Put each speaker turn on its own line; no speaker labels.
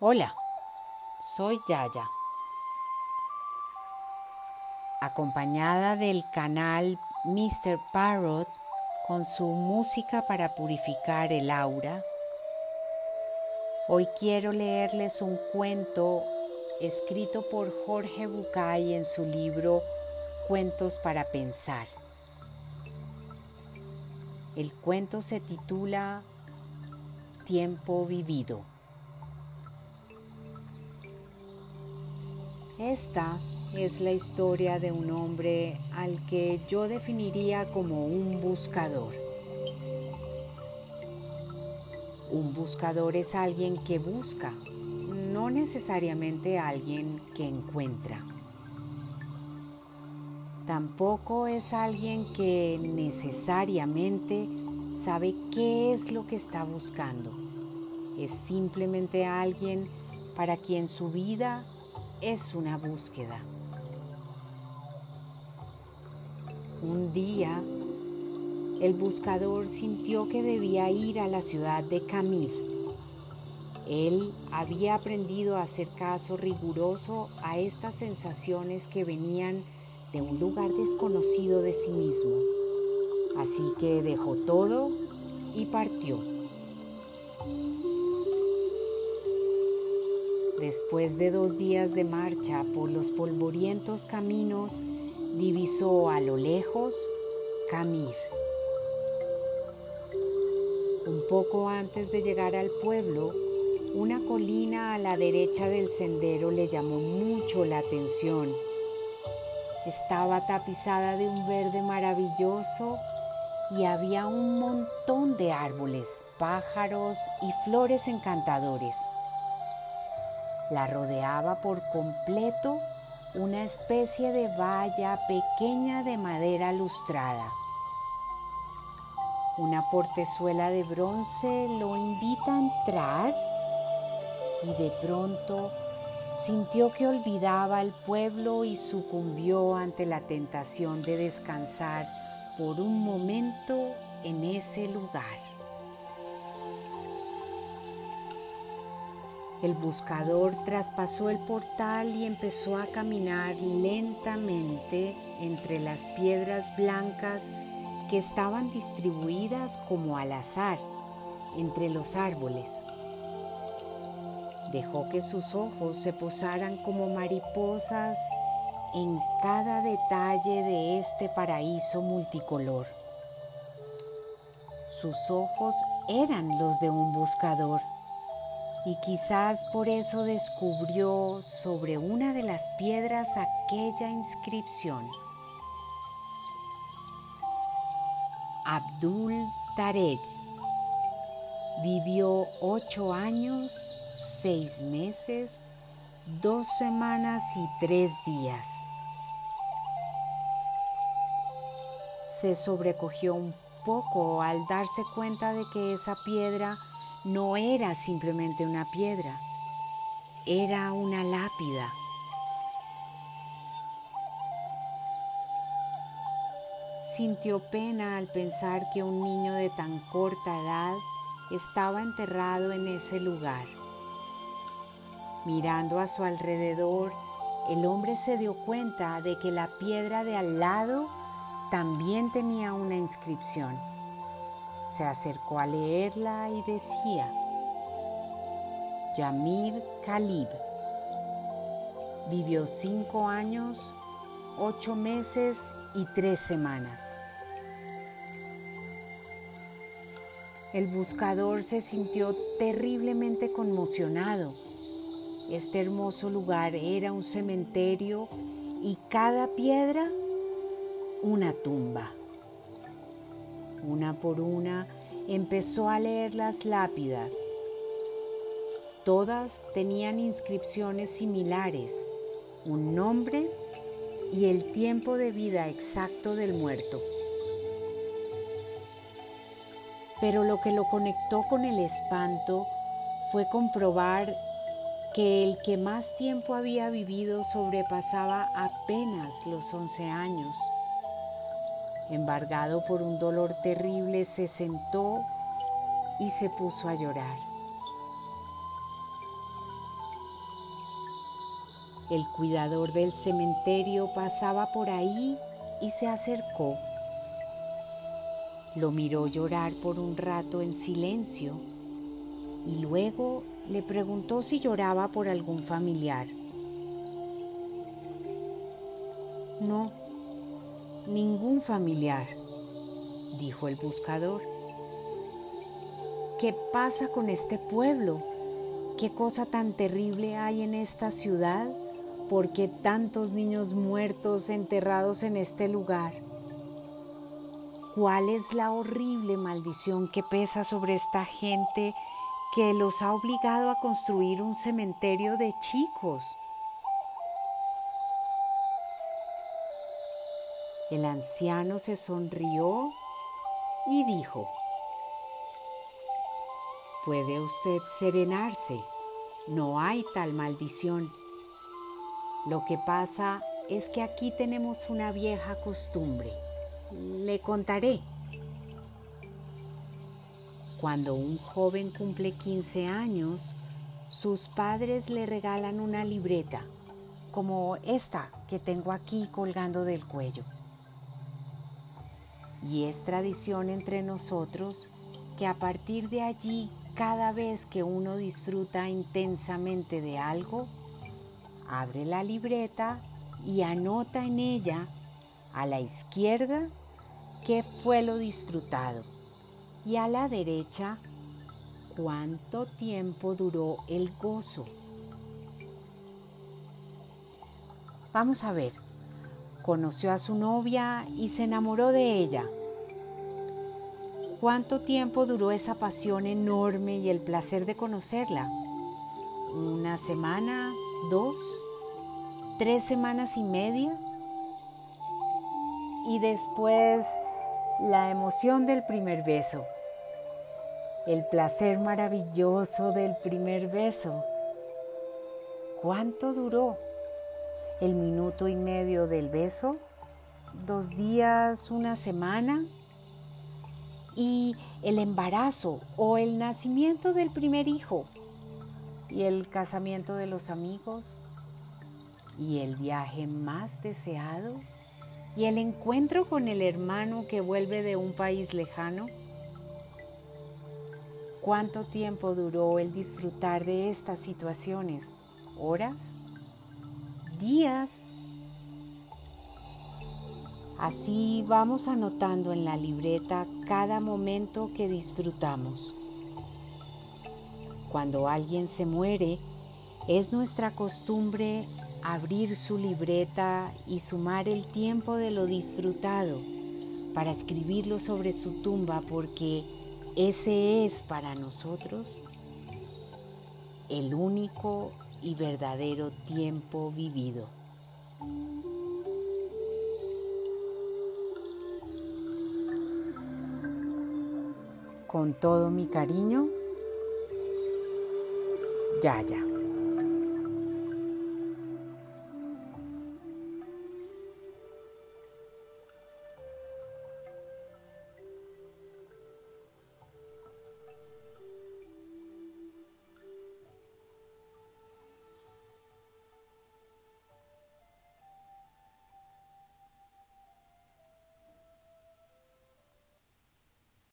Hola, soy Yaya. Acompañada del canal Mr. Parrot con su música para purificar el aura, hoy quiero leerles un cuento escrito por Jorge Bucay en su libro Cuentos para Pensar. El cuento se titula Tiempo Vivido. Esta es la historia de un hombre al que yo definiría como un buscador. Un buscador es alguien que busca, no necesariamente alguien que encuentra. Tampoco es alguien que necesariamente sabe qué es lo que está buscando. Es simplemente alguien para quien su vida es una búsqueda. Un día, el buscador sintió que debía ir a la ciudad de Camir. Él había aprendido a hacer caso riguroso a estas sensaciones que venían de un lugar desconocido de sí mismo. Así que dejó todo y partió. Después de dos días de marcha por los polvorientos caminos, divisó a lo lejos Camir. Un poco antes de llegar al pueblo, una colina a la derecha del sendero le llamó mucho la atención. Estaba tapizada de un verde maravilloso y había un montón de árboles, pájaros y flores encantadores. La rodeaba por completo una especie de valla pequeña de madera lustrada. Una portezuela de bronce lo invita a entrar y de pronto sintió que olvidaba el pueblo y sucumbió ante la tentación de descansar por un momento en ese lugar. El buscador traspasó el portal y empezó a caminar lentamente entre las piedras blancas que estaban distribuidas como al azar entre los árboles. Dejó que sus ojos se posaran como mariposas en cada detalle de este paraíso multicolor. Sus ojos eran los de un buscador y quizás por eso descubrió sobre una de las piedras aquella inscripción. Abdul Tarek vivió ocho años, seis meses, dos semanas y tres días. Se sobrecogió un poco al darse cuenta de que esa piedra no era simplemente una piedra, era una lápida. Sintió pena al pensar que un niño de tan corta edad estaba enterrado en ese lugar. Mirando a su alrededor, el hombre se dio cuenta de que la piedra de al lado también tenía una inscripción. Se acercó a leerla y decía, Yamir Khalib vivió cinco años, ocho meses y tres semanas. El buscador se sintió terriblemente conmocionado. Este hermoso lugar era un cementerio y cada piedra una tumba. Una por una empezó a leer las lápidas. Todas tenían inscripciones similares, un nombre y el tiempo de vida exacto del muerto. Pero lo que lo conectó con el espanto fue comprobar que el que más tiempo había vivido sobrepasaba apenas los 11 años. Embargado por un dolor terrible, se sentó y se puso a llorar. El cuidador del cementerio pasaba por ahí y se acercó. Lo miró llorar por un rato en silencio y luego le preguntó si lloraba por algún familiar. No, ningún familiar, dijo el buscador. ¿Qué pasa con este pueblo? ¿Qué cosa tan terrible hay en esta ciudad? ¿Por qué tantos niños muertos enterrados en este lugar? ¿Cuál es la horrible maldición que pesa sobre esta gente que los ha obligado a construir un cementerio de chicos? El anciano se sonrió y dijo, Puede usted serenarse, no hay tal maldición. Lo que pasa es que aquí tenemos una vieja costumbre. Le contaré. Cuando un joven cumple 15 años, sus padres le regalan una libreta, como esta que tengo aquí colgando del cuello. Y es tradición entre nosotros que a partir de allí, cada vez que uno disfruta intensamente de algo, abre la libreta y anota en ella a la izquierda qué fue lo disfrutado y a la derecha cuánto tiempo duró el gozo. Vamos a ver, conoció a su novia y se enamoró de ella. ¿Cuánto tiempo duró esa pasión enorme y el placer de conocerla? ¿Una semana? ¿Dos? ¿Tres semanas y media? Y después la emoción del primer beso, el placer maravilloso del primer beso. ¿Cuánto duró? ¿El minuto y medio del beso? ¿Dos días? ¿Una semana? ¿Y el embarazo o el nacimiento del primer hijo? ¿Y el casamiento de los amigos? ¿Y el viaje más deseado? y el encuentro con el hermano que vuelve de un país lejano? ¿Cuánto tiempo duró el disfrutar de estas situaciones? ¿Horas? Así vamos anotando en la libreta cada momento que disfrutamos. Cuando alguien se muere, es nuestra costumbre abrir su libreta y sumar el tiempo de lo disfrutado para escribirlo sobre su tumba porque ese es para nosotros el único y verdadero tiempo vivido. Con todo mi cariño, Yaya.